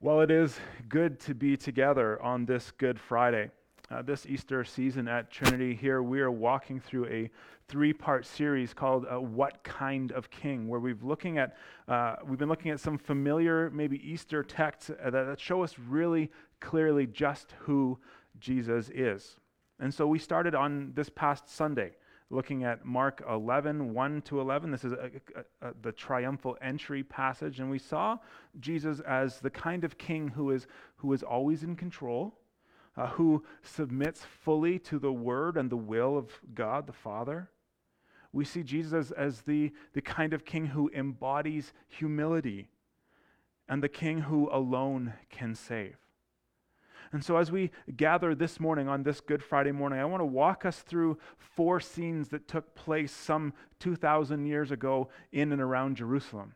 Well, it is good to be together on this Good Friday. Uh, this Easter season at Trinity, here we are walking through a three-part series called uh, "What Kind of King," where we've looking at uh, we've been looking at some familiar, maybe Easter texts that, that show us really clearly just who Jesus is. And so we started on this past Sunday looking at Mark 11, 1 to 11. This is a, a, a, the triumphal entry passage. And we saw Jesus as the kind of king who is, who is always in control, uh, who submits fully to the word and the will of God the Father. We see Jesus as, as the, the kind of king who embodies humility and the king who alone can save. And so, as we gather this morning on this Good Friday morning, I want to walk us through four scenes that took place some 2,000 years ago in and around Jerusalem.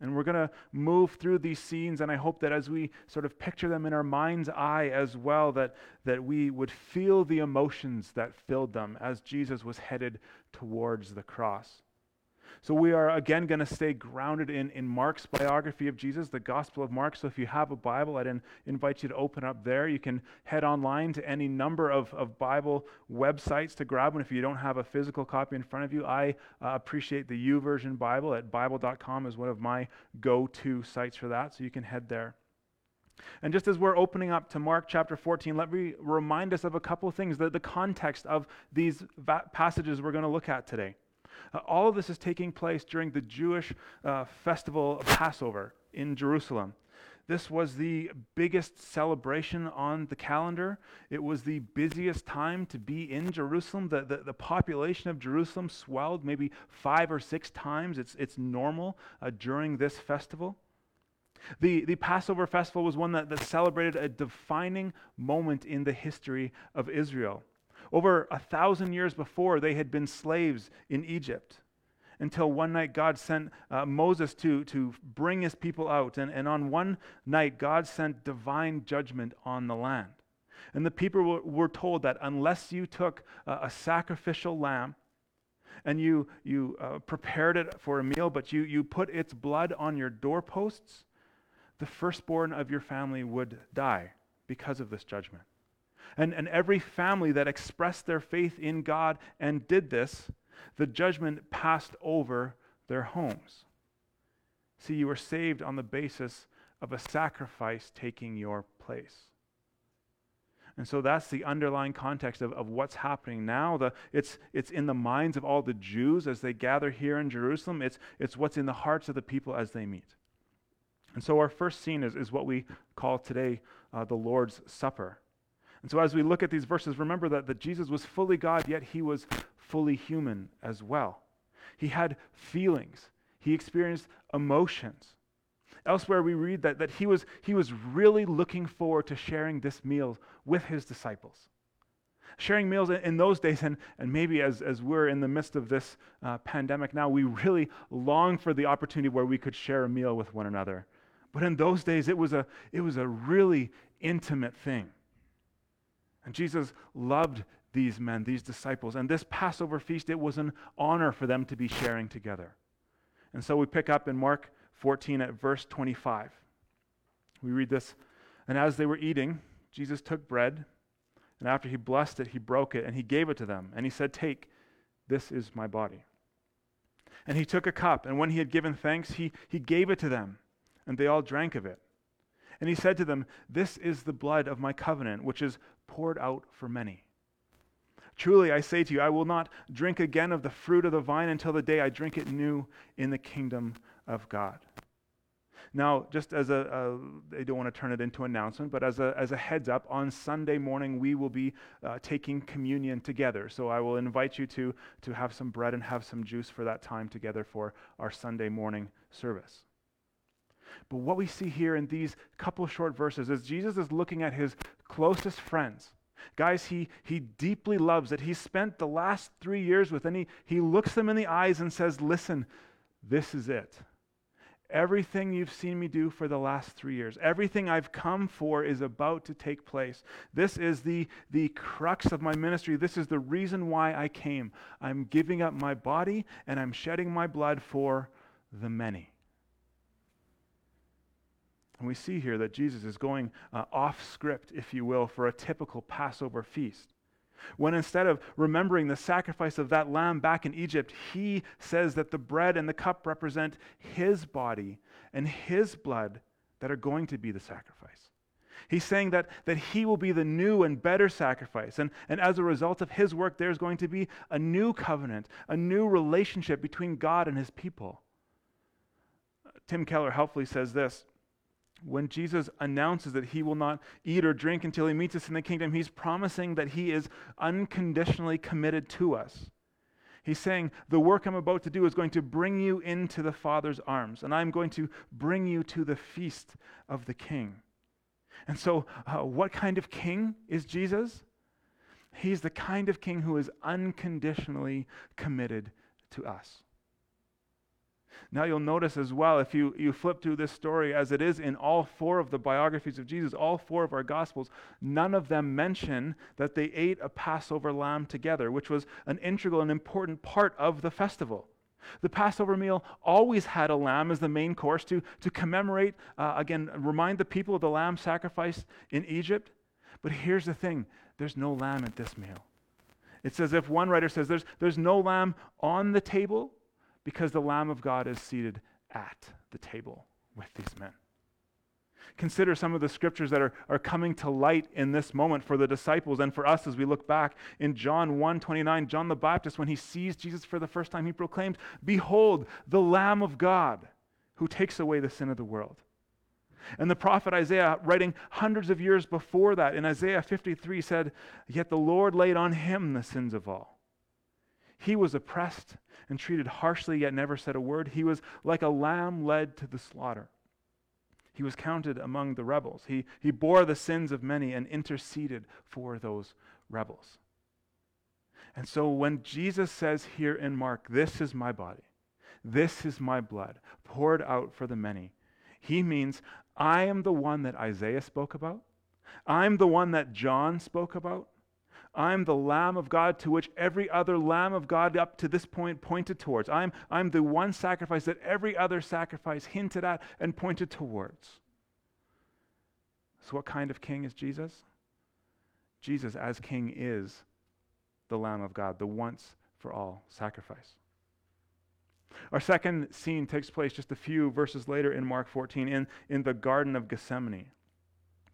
And we're going to move through these scenes, and I hope that as we sort of picture them in our mind's eye as well, that, that we would feel the emotions that filled them as Jesus was headed towards the cross. So we are again going to stay grounded in, in Mark's biography of Jesus, the Gospel of Mark. So if you have a Bible, I'd in, invite you to open up there. You can head online to any number of, of Bible websites to grab one if you don't have a physical copy in front of you. I uh, appreciate the YouVersion Bible at Bible.com is one of my go-to sites for that, so you can head there. And just as we're opening up to Mark chapter 14, let me remind us of a couple of things, the, the context of these va- passages we're going to look at today. Uh, all of this is taking place during the Jewish uh, festival of Passover in Jerusalem. This was the biggest celebration on the calendar. It was the busiest time to be in Jerusalem. The, the, the population of Jerusalem swelled maybe five or six times. It's, it's normal uh, during this festival. The, the Passover festival was one that, that celebrated a defining moment in the history of Israel. Over a thousand years before, they had been slaves in Egypt until one night God sent uh, Moses to, to bring his people out. And, and on one night, God sent divine judgment on the land. And the people were, were told that unless you took uh, a sacrificial lamb and you, you uh, prepared it for a meal, but you, you put its blood on your doorposts, the firstborn of your family would die because of this judgment. And, and every family that expressed their faith in God and did this, the judgment passed over their homes. See, you were saved on the basis of a sacrifice taking your place. And so that's the underlying context of, of what's happening now. The, it's, it's in the minds of all the Jews as they gather here in Jerusalem. It's, it's what's in the hearts of the people as they meet. And so our first scene is, is what we call today uh, the Lord's Supper. And so, as we look at these verses, remember that, that Jesus was fully God, yet he was fully human as well. He had feelings, he experienced emotions. Elsewhere, we read that, that he, was, he was really looking forward to sharing this meal with his disciples. Sharing meals in those days, and, and maybe as, as we're in the midst of this uh, pandemic now, we really long for the opportunity where we could share a meal with one another. But in those days, it was a, it was a really intimate thing. And Jesus loved these men, these disciples. And this Passover feast, it was an honor for them to be sharing together. And so we pick up in Mark 14 at verse 25. We read this And as they were eating, Jesus took bread, and after he blessed it, he broke it, and he gave it to them. And he said, Take, this is my body. And he took a cup, and when he had given thanks, he, he gave it to them, and they all drank of it. And he said to them, This is the blood of my covenant, which is poured out for many. Truly, I say to you, I will not drink again of the fruit of the vine until the day I drink it new in the kingdom of God. Now, just as a, a I don't want to turn it into announcement, but as a, as a heads up, on Sunday morning we will be uh, taking communion together. So I will invite you to, to have some bread and have some juice for that time together for our Sunday morning service. But what we see here in these couple short verses is Jesus is looking at his closest friends. Guys, he, he deeply loves that he spent the last three years with, and he, he looks them in the eyes and says, Listen, this is it. Everything you've seen me do for the last three years, everything I've come for is about to take place. This is the, the crux of my ministry. This is the reason why I came. I'm giving up my body and I'm shedding my blood for the many. And we see here that Jesus is going uh, off script, if you will, for a typical Passover feast. When instead of remembering the sacrifice of that lamb back in Egypt, he says that the bread and the cup represent his body and his blood that are going to be the sacrifice. He's saying that, that he will be the new and better sacrifice. And, and as a result of his work, there's going to be a new covenant, a new relationship between God and his people. Tim Keller helpfully says this when Jesus announces that he will not eat or drink until he meets us in the kingdom, he's promising that he is unconditionally committed to us. He's saying, The work I'm about to do is going to bring you into the Father's arms, and I'm going to bring you to the feast of the King. And so, uh, what kind of king is Jesus? He's the kind of king who is unconditionally committed to us. Now you'll notice as well, if you, you flip through this story as it is in all four of the biographies of Jesus, all four of our Gospels, none of them mention that they ate a Passover lamb together, which was an integral and important part of the festival. The Passover meal always had a lamb as the main course to, to commemorate, uh, again, remind the people of the lamb sacrificed in Egypt. But here's the thing there's no lamb at this meal. It's as if one writer says there's, there's no lamb on the table because the Lamb of God is seated at the table with these men. Consider some of the scriptures that are, are coming to light in this moment for the disciples and for us as we look back. In John 1 29, John the Baptist, when he sees Jesus for the first time, he proclaims, Behold, the Lamb of God who takes away the sin of the world. And the prophet Isaiah, writing hundreds of years before that, in Isaiah 53, said, Yet the Lord laid on him the sins of all. He was oppressed and treated harshly, yet never said a word. He was like a lamb led to the slaughter. He was counted among the rebels. He, he bore the sins of many and interceded for those rebels. And so when Jesus says here in Mark, This is my body, this is my blood, poured out for the many, he means, I am the one that Isaiah spoke about. I'm the one that John spoke about. I'm the Lamb of God to which every other Lamb of God up to this point pointed towards. I'm, I'm the one sacrifice that every other sacrifice hinted at and pointed towards. So, what kind of king is Jesus? Jesus, as king, is the Lamb of God, the once for all sacrifice. Our second scene takes place just a few verses later in Mark 14 in, in the Garden of Gethsemane.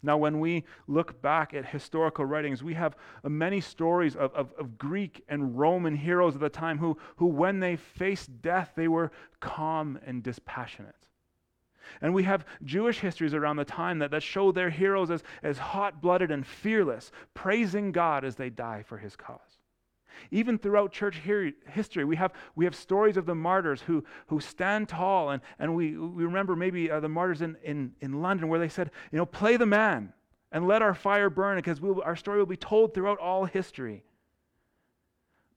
Now, when we look back at historical writings, we have many stories of, of, of, Greek and Roman heroes of the time who, who, when they faced death, they were calm and dispassionate. And we have Jewish histories around the time that, that show their heroes as, as hot blooded and fearless, praising God as they die for his cause. Even throughout church history, we have, we have stories of the martyrs who, who stand tall. And, and we, we remember maybe uh, the martyrs in, in, in London where they said, you know, play the man and let our fire burn because we'll, our story will be told throughout all history.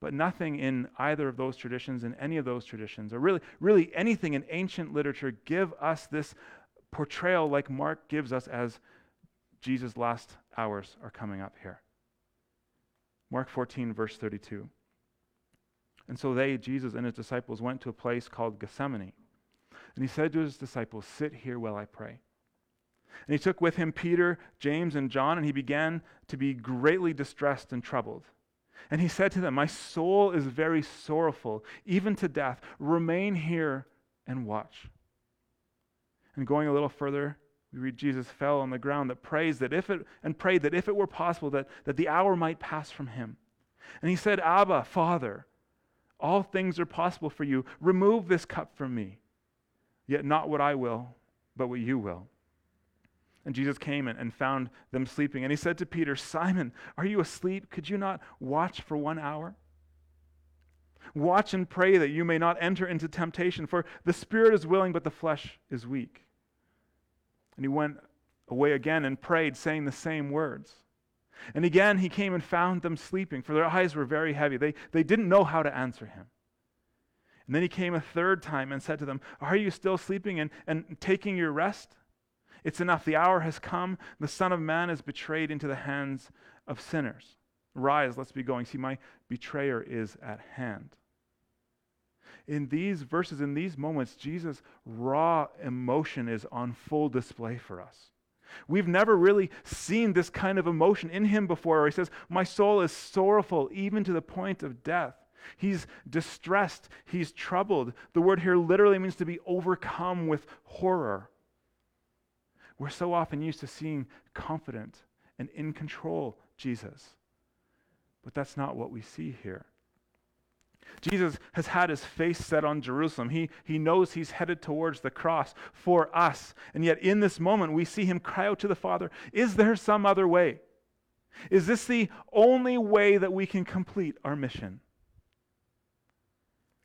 But nothing in either of those traditions, in any of those traditions, or really, really anything in ancient literature, give us this portrayal like Mark gives us as Jesus' last hours are coming up here. Mark 14, verse 32. And so they, Jesus and his disciples, went to a place called Gethsemane. And he said to his disciples, Sit here while I pray. And he took with him Peter, James, and John, and he began to be greatly distressed and troubled. And he said to them, My soul is very sorrowful, even to death. Remain here and watch. And going a little further, we read Jesus fell on the ground that prays that if it and prayed that if it were possible that, that the hour might pass from him. And he said, Abba, Father, all things are possible for you. Remove this cup from me. Yet not what I will, but what you will. And Jesus came and found them sleeping. And he said to Peter, Simon, are you asleep? Could you not watch for one hour? Watch and pray that you may not enter into temptation, for the spirit is willing, but the flesh is weak. And he went away again and prayed, saying the same words. And again he came and found them sleeping, for their eyes were very heavy. They, they didn't know how to answer him. And then he came a third time and said to them, Are you still sleeping and, and taking your rest? It's enough. The hour has come. The Son of Man is betrayed into the hands of sinners. Rise, let's be going. See, my betrayer is at hand. In these verses, in these moments, Jesus' raw emotion is on full display for us. We've never really seen this kind of emotion in him before, where he says, My soul is sorrowful, even to the point of death. He's distressed, he's troubled. The word here literally means to be overcome with horror. We're so often used to seeing confident and in control Jesus, but that's not what we see here. Jesus has had his face set on Jerusalem. He, he knows he's headed towards the cross for us. And yet, in this moment, we see him cry out to the Father Is there some other way? Is this the only way that we can complete our mission?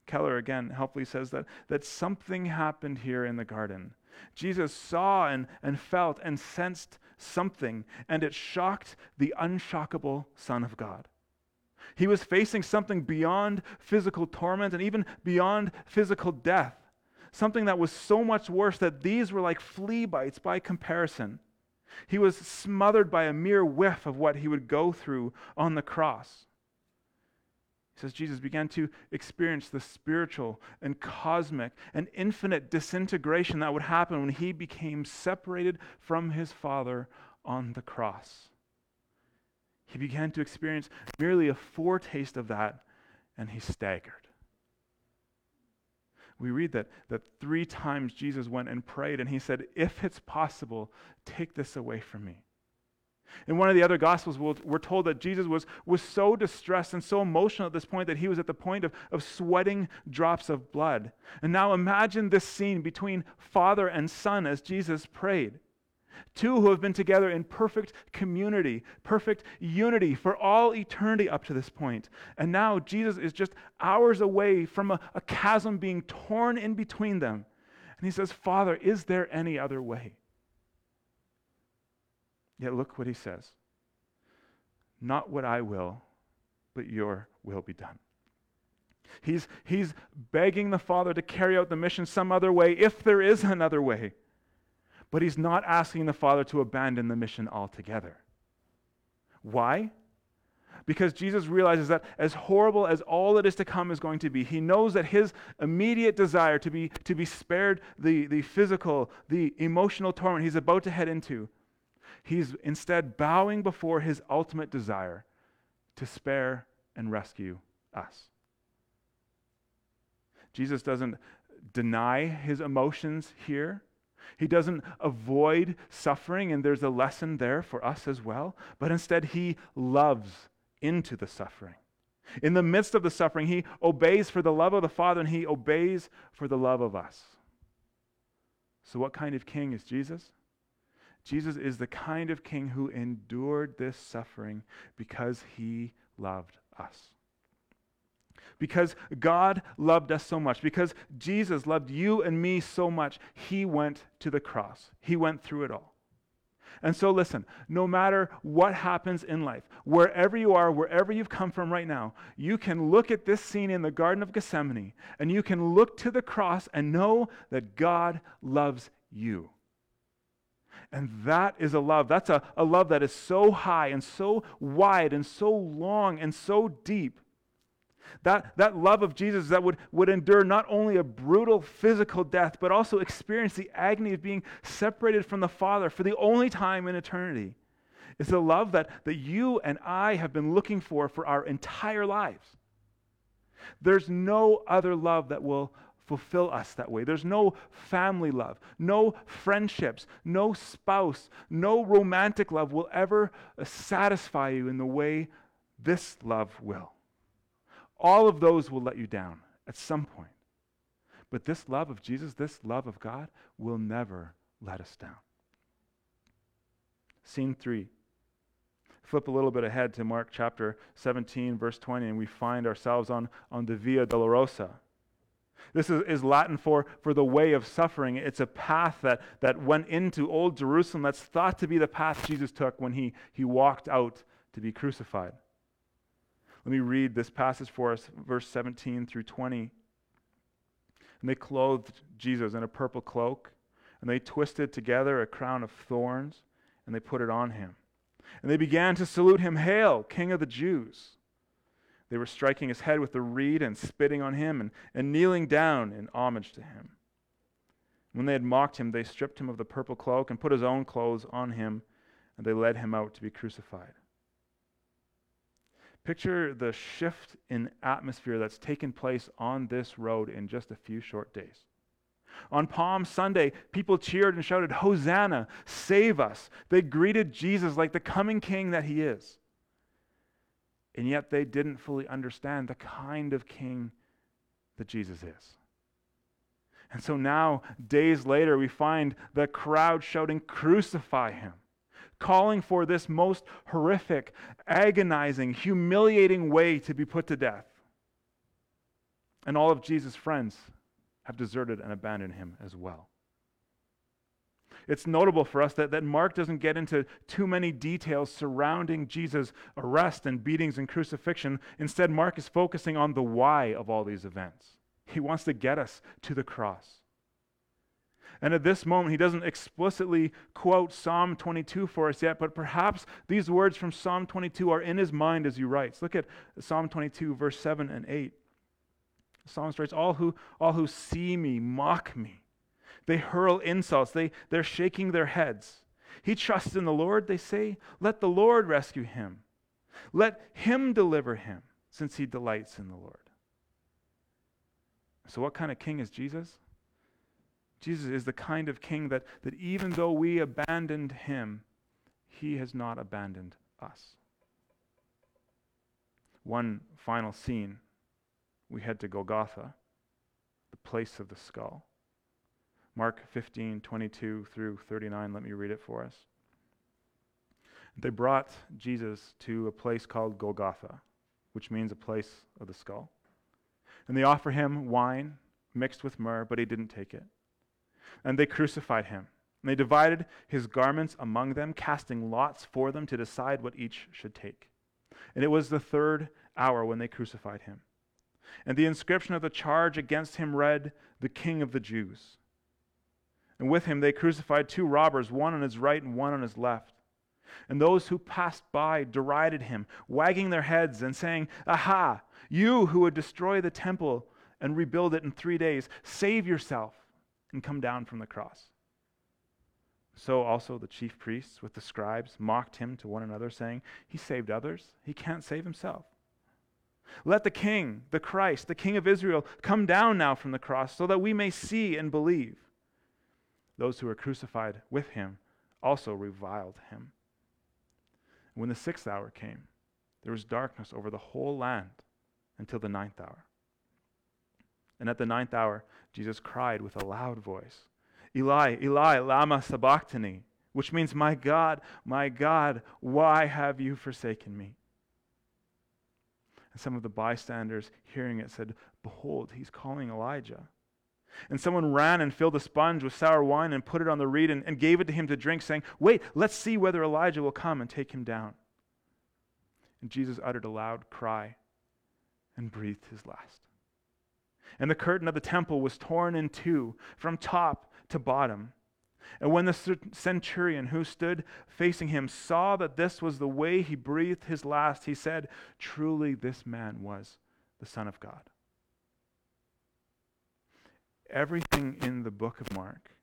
Keller again helpfully says that, that something happened here in the garden. Jesus saw and, and felt and sensed something, and it shocked the unshockable Son of God. He was facing something beyond physical torment and even beyond physical death, something that was so much worse that these were like flea bites by comparison. He was smothered by a mere whiff of what he would go through on the cross. He says Jesus began to experience the spiritual and cosmic and infinite disintegration that would happen when he became separated from his Father on the cross. He began to experience merely a foretaste of that, and he staggered. We read that, that three times Jesus went and prayed, and he said, If it's possible, take this away from me. In one of the other Gospels, we're told that Jesus was, was so distressed and so emotional at this point that he was at the point of, of sweating drops of blood. And now imagine this scene between Father and Son as Jesus prayed. Two who have been together in perfect community, perfect unity for all eternity up to this point. And now Jesus is just hours away from a, a chasm being torn in between them. And he says, Father, is there any other way? Yet look what he says Not what I will, but your will be done. He's, he's begging the Father to carry out the mission some other way, if there is another way. But he's not asking the Father to abandon the mission altogether. Why? Because Jesus realizes that as horrible as all that is to come is going to be, he knows that his immediate desire to be, to be spared the, the physical, the emotional torment he's about to head into, he's instead bowing before his ultimate desire to spare and rescue us. Jesus doesn't deny his emotions here. He doesn't avoid suffering, and there's a lesson there for us as well, but instead, he loves into the suffering. In the midst of the suffering, he obeys for the love of the Father, and he obeys for the love of us. So, what kind of king is Jesus? Jesus is the kind of king who endured this suffering because he loved us because God loved us so much, because Jesus loved you and me so much, he went to the cross. He went through it all. And so, listen, no matter what happens in life, wherever you are, wherever you've come from right now, you can look at this scene in the Garden of Gethsemane and you can look to the cross and know that God loves you. And that is a love. That's a, a love that is so high and so wide and so long and so deep that, that love of Jesus that would, would endure not only a brutal physical death, but also experience the agony of being separated from the Father for the only time in eternity. It's the love that, that you and I have been looking for for our entire lives. There's no other love that will fulfill us that way. There's no family love, no friendships, no spouse, no romantic love will ever satisfy you in the way this love will. All of those will let you down at some point. But this love of Jesus, this love of God, will never let us down. Scene three. Flip a little bit ahead to Mark chapter 17, verse 20, and we find ourselves on, on the Via Dolorosa. This is, is, Latin for, for the way of suffering. It's a path that, that went into Old Jerusalem that's thought to be the path Jesus took when he, he walked out to be crucified. Let me read this passage for us, verse 17 through 20. And they clothed Jesus in a purple cloak, and they twisted together a crown of thorns, and they put it on him. And they began to salute him, Hail, King of the Jews! They were striking his head with a reed and spitting on him and, and kneeling down in homage to him. When they had mocked him, they stripped him of the purple cloak and put his own clothes on him, and they led him out to be crucified. Picture the shift in atmosphere that's taken place on this road in just a few short days. On Palm Sunday, people cheered and shouted, Hosanna, save us. They greeted Jesus like the coming king that he is. And yet they didn't fully understand the kind of king that Jesus is. And so now, days later, we find the crowd shouting, Crucify him, calling for this most horrific, agonizing, humiliating way to be put to death. And all of Jesus' friends have deserted and abandoned him as well. It's notable for us that, that Mark doesn't get into too many details surrounding Jesus' arrest and beatings and crucifixion. Instead, Mark is focusing on the why of all these events. He wants to get us to the cross. And at this moment, he doesn't explicitly quote Psalm 22 for us yet, but perhaps these words from Psalm 22 are in his mind as he writes. Look at Psalm 22, verse 7 and 8. The psalmist writes, all who, all who see me mock me. They hurl insults. They, they're shaking their heads. He trusts in the Lord, they say. Let the Lord rescue him. Let him deliver him, since he delights in the Lord. So, what kind of king is Jesus? Jesus is the kind of king that, that even though we abandoned him, he has not abandoned us. One final scene we head to Golgotha, the place of the skull. Mark 15, 22 through 39. Let me read it for us. They brought Jesus to a place called Golgotha, which means a place of the skull. And they offer him wine mixed with myrrh, but he didn't take it. And they crucified him. And they divided his garments among them, casting lots for them to decide what each should take. And it was the third hour when they crucified him. And the inscription of the charge against him read, The King of the Jews. And with him they crucified two robbers, one on his right and one on his left. And those who passed by derided him, wagging their heads and saying, Aha, you who would destroy the temple and rebuild it in three days, save yourself and come down from the cross. So also the chief priests with the scribes mocked him to one another, saying, He saved others, he can't save himself. Let the King, the Christ, the King of Israel, come down now from the cross so that we may see and believe. Those who were crucified with him also reviled him. When the sixth hour came, there was darkness over the whole land until the ninth hour. And at the ninth hour, Jesus cried with a loud voice, Eli, Eli, lama sabachthani, which means, My God, my God, why have you forsaken me? And some of the bystanders hearing it said, Behold, he's calling Elijah. And someone ran and filled a sponge with sour wine and put it on the reed and, and gave it to him to drink, saying, Wait, let's see whether Elijah will come and take him down. And Jesus uttered a loud cry and breathed his last. And the curtain of the temple was torn in two from top to bottom. And when the centurion who stood facing him saw that this was the way he breathed his last, he said, Truly, this man was the Son of God. Everything in the book of Mark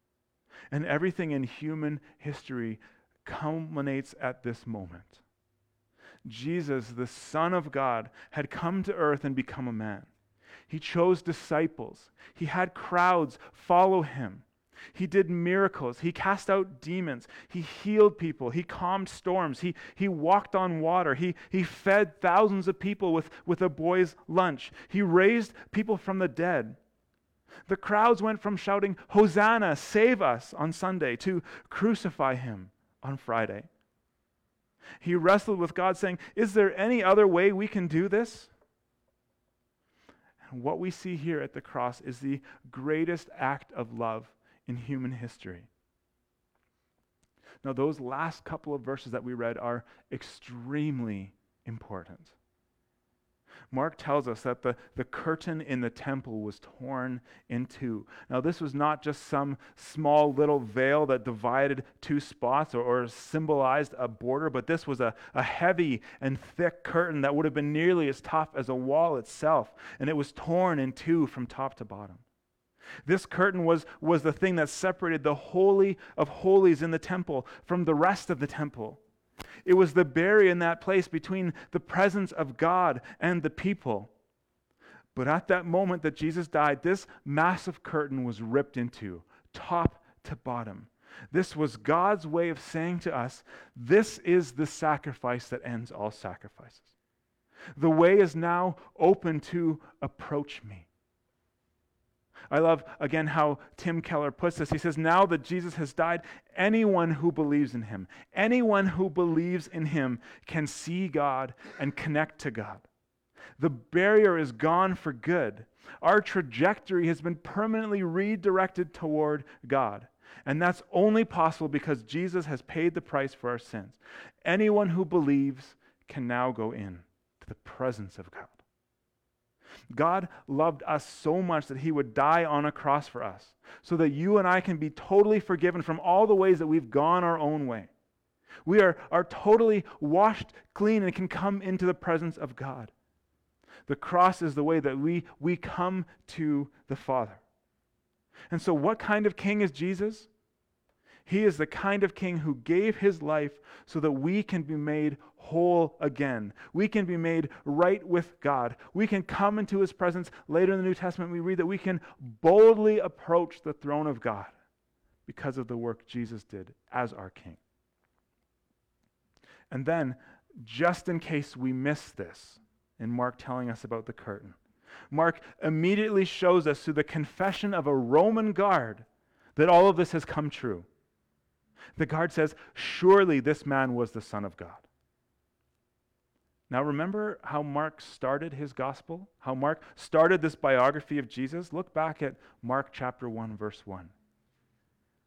and everything in human history culminates at this moment. Jesus, the Son of God, had come to earth and become a man. He chose disciples, he had crowds follow him. He did miracles. He cast out demons. He healed people. He calmed storms. He, he walked on water. He, he fed thousands of people with, with a boy's lunch. He raised people from the dead. The crowds went from shouting, Hosanna, save us, on Sunday to crucify him on Friday. He wrestled with God, saying, Is there any other way we can do this? And what we see here at the cross is the greatest act of love in human history. Now, those last couple of verses that we read are extremely important. Mark tells us that the, the curtain in the temple was torn in two. Now, this was not just some small little veil that divided two spots or, or symbolized a border, but this was a, a heavy and thick curtain that would have been nearly as tough as a wall itself, and it was torn in two from top to bottom. This curtain was, was the thing that separated the Holy of Holies in the temple from the rest of the temple. It was the barrier in that place between the presence of God and the people. But at that moment that Jesus died, this massive curtain was ripped into, top to bottom. This was God's way of saying to us, This is the sacrifice that ends all sacrifices. The way is now open to approach me. I love, again, how Tim Keller puts this. He says, Now that Jesus has died, anyone who believes in him, anyone who believes in him can see God and connect to God. The barrier is gone for good. Our trajectory has been permanently redirected toward God. And that's only possible because Jesus has paid the price for our sins. Anyone who believes can now go in to the presence of God. God loved us so much that he would die on a cross for us so that you and I can be totally forgiven from all the ways that we've gone our own way. We are, are totally washed clean and can come into the presence of God. The cross is the way that we, we come to the Father. And so, what kind of king is Jesus? He is the kind of king who gave his life so that we can be made whole again. We can be made right with God. We can come into his presence. Later in the New Testament, we read that we can boldly approach the throne of God because of the work Jesus did as our king. And then, just in case we miss this, in Mark telling us about the curtain, Mark immediately shows us through the confession of a Roman guard that all of this has come true. The guard says, Surely this man was the Son of God. Now, remember how Mark started his gospel? How Mark started this biography of Jesus? Look back at Mark chapter 1, verse 1.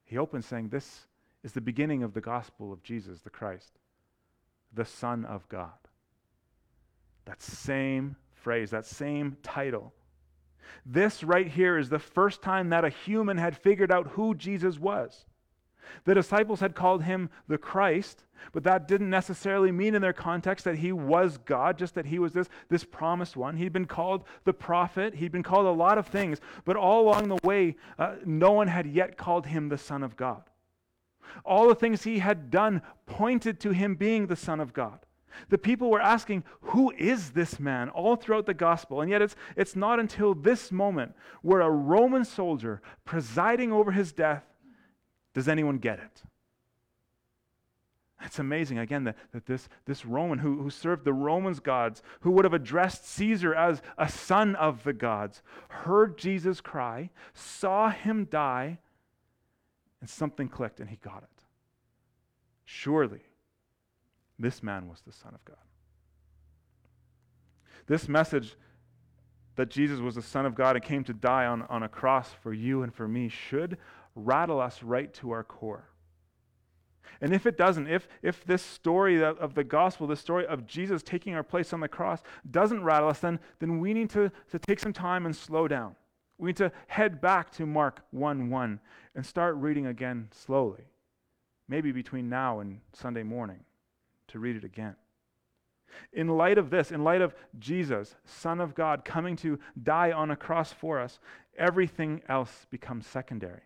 He opens saying, This is the beginning of the gospel of Jesus, the Christ, the Son of God. That same phrase, that same title. This right here is the first time that a human had figured out who Jesus was. The disciples had called him the Christ, but that didn't necessarily mean in their context that he was God, just that he was this, this promised one. He'd been called the prophet, he'd been called a lot of things, but all along the way, uh, no one had yet called him the Son of God. All the things he had done pointed to him being the Son of God. The people were asking, Who is this man? all throughout the gospel. And yet, it's, it's not until this moment where a Roman soldier presiding over his death does anyone get it? It's amazing, again, that, that this, this Roman who, who served the Romans' gods, who would have addressed Caesar as a son of the gods, heard Jesus cry, saw him die, and something clicked and he got it. Surely, this man was the Son of God. This message that Jesus was the Son of God and came to die on, on a cross for you and for me should rattle us right to our core. And if it doesn't, if, if this story of, the gospel, the story of Jesus taking our place on the cross, doesn't rattle us, then, then we need to, to take some time and slow down. We need to head back to Mark 1 1 and start reading again slowly, maybe between now and Sunday morning, to read it again. In light of this, in light of Jesus, Son of God, coming to die on a cross for us, everything else becomes secondary.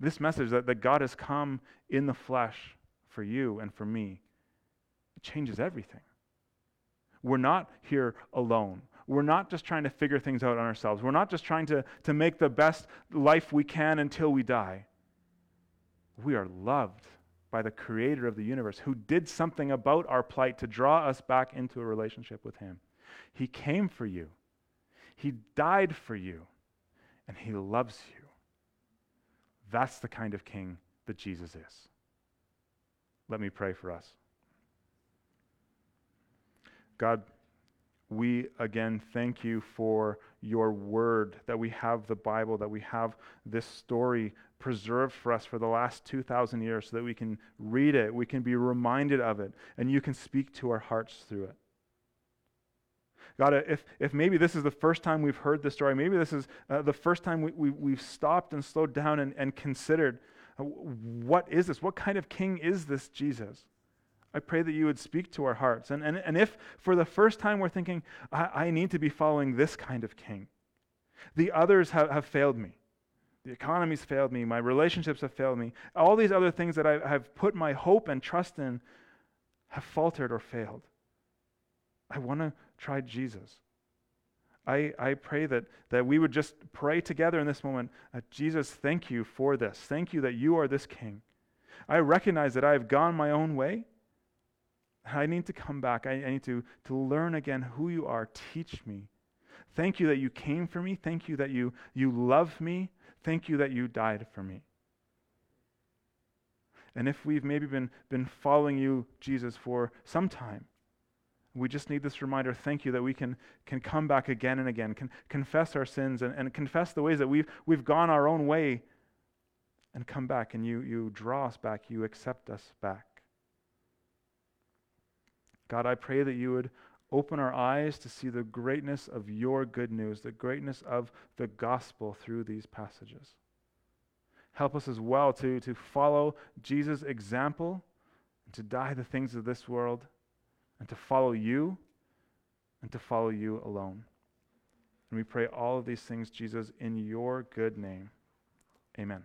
This message that, that God has come in the flesh for you and for me, it changes everything. We're not here alone. We're not just trying to figure things out on ourselves. We're not just trying to, to make the best life we can until we die. We are loved by the creator of the universe who did something about our plight to draw us back into a relationship with him. He came for you, he died for you, and he loves you. That's the kind of king that Jesus is. Let me pray for us. God, we again thank you for your word, that we have the Bible, that we have this story preserved for us for the last 2,000 years so that we can read it, we can be reminded of it, and you can speak to our hearts through it. God, if, if maybe this is the first time we've heard this story, maybe this is uh, the first time we, we, we've stopped and slowed down and, and considered uh, what is this? What kind of king is this Jesus? I pray that you would speak to our hearts. And, and, and if for the first time we're thinking, I, I need to be following this kind of king, the others have, have failed me. The economy's failed me. My relationships have failed me. All these other things that I have put my hope and trust in have faltered or failed. I want to try Jesus. I, I pray that, that we would just pray together in this moment uh, Jesus, thank you for this. Thank you that you are this king. I recognize that I have gone my own way. I need to come back. I, I need to, to learn again who you are. Teach me. Thank you that you came for me. Thank you that you, you love me. Thank you that you died for me. And if we've maybe been, been following you, Jesus, for some time, we just need this reminder thank you that we can, can come back again and again, can confess our sins and, and confess the ways that we've, we've gone our own way and come back and you, you draw us back, you accept us back. God, I pray that you would open our eyes to see the greatness of your good news, the greatness of the gospel through these passages. Help us as well to, to follow Jesus' example and to die the things of this world and to follow you and to follow you alone. And we pray all of these things, Jesus, in your good name. Amen.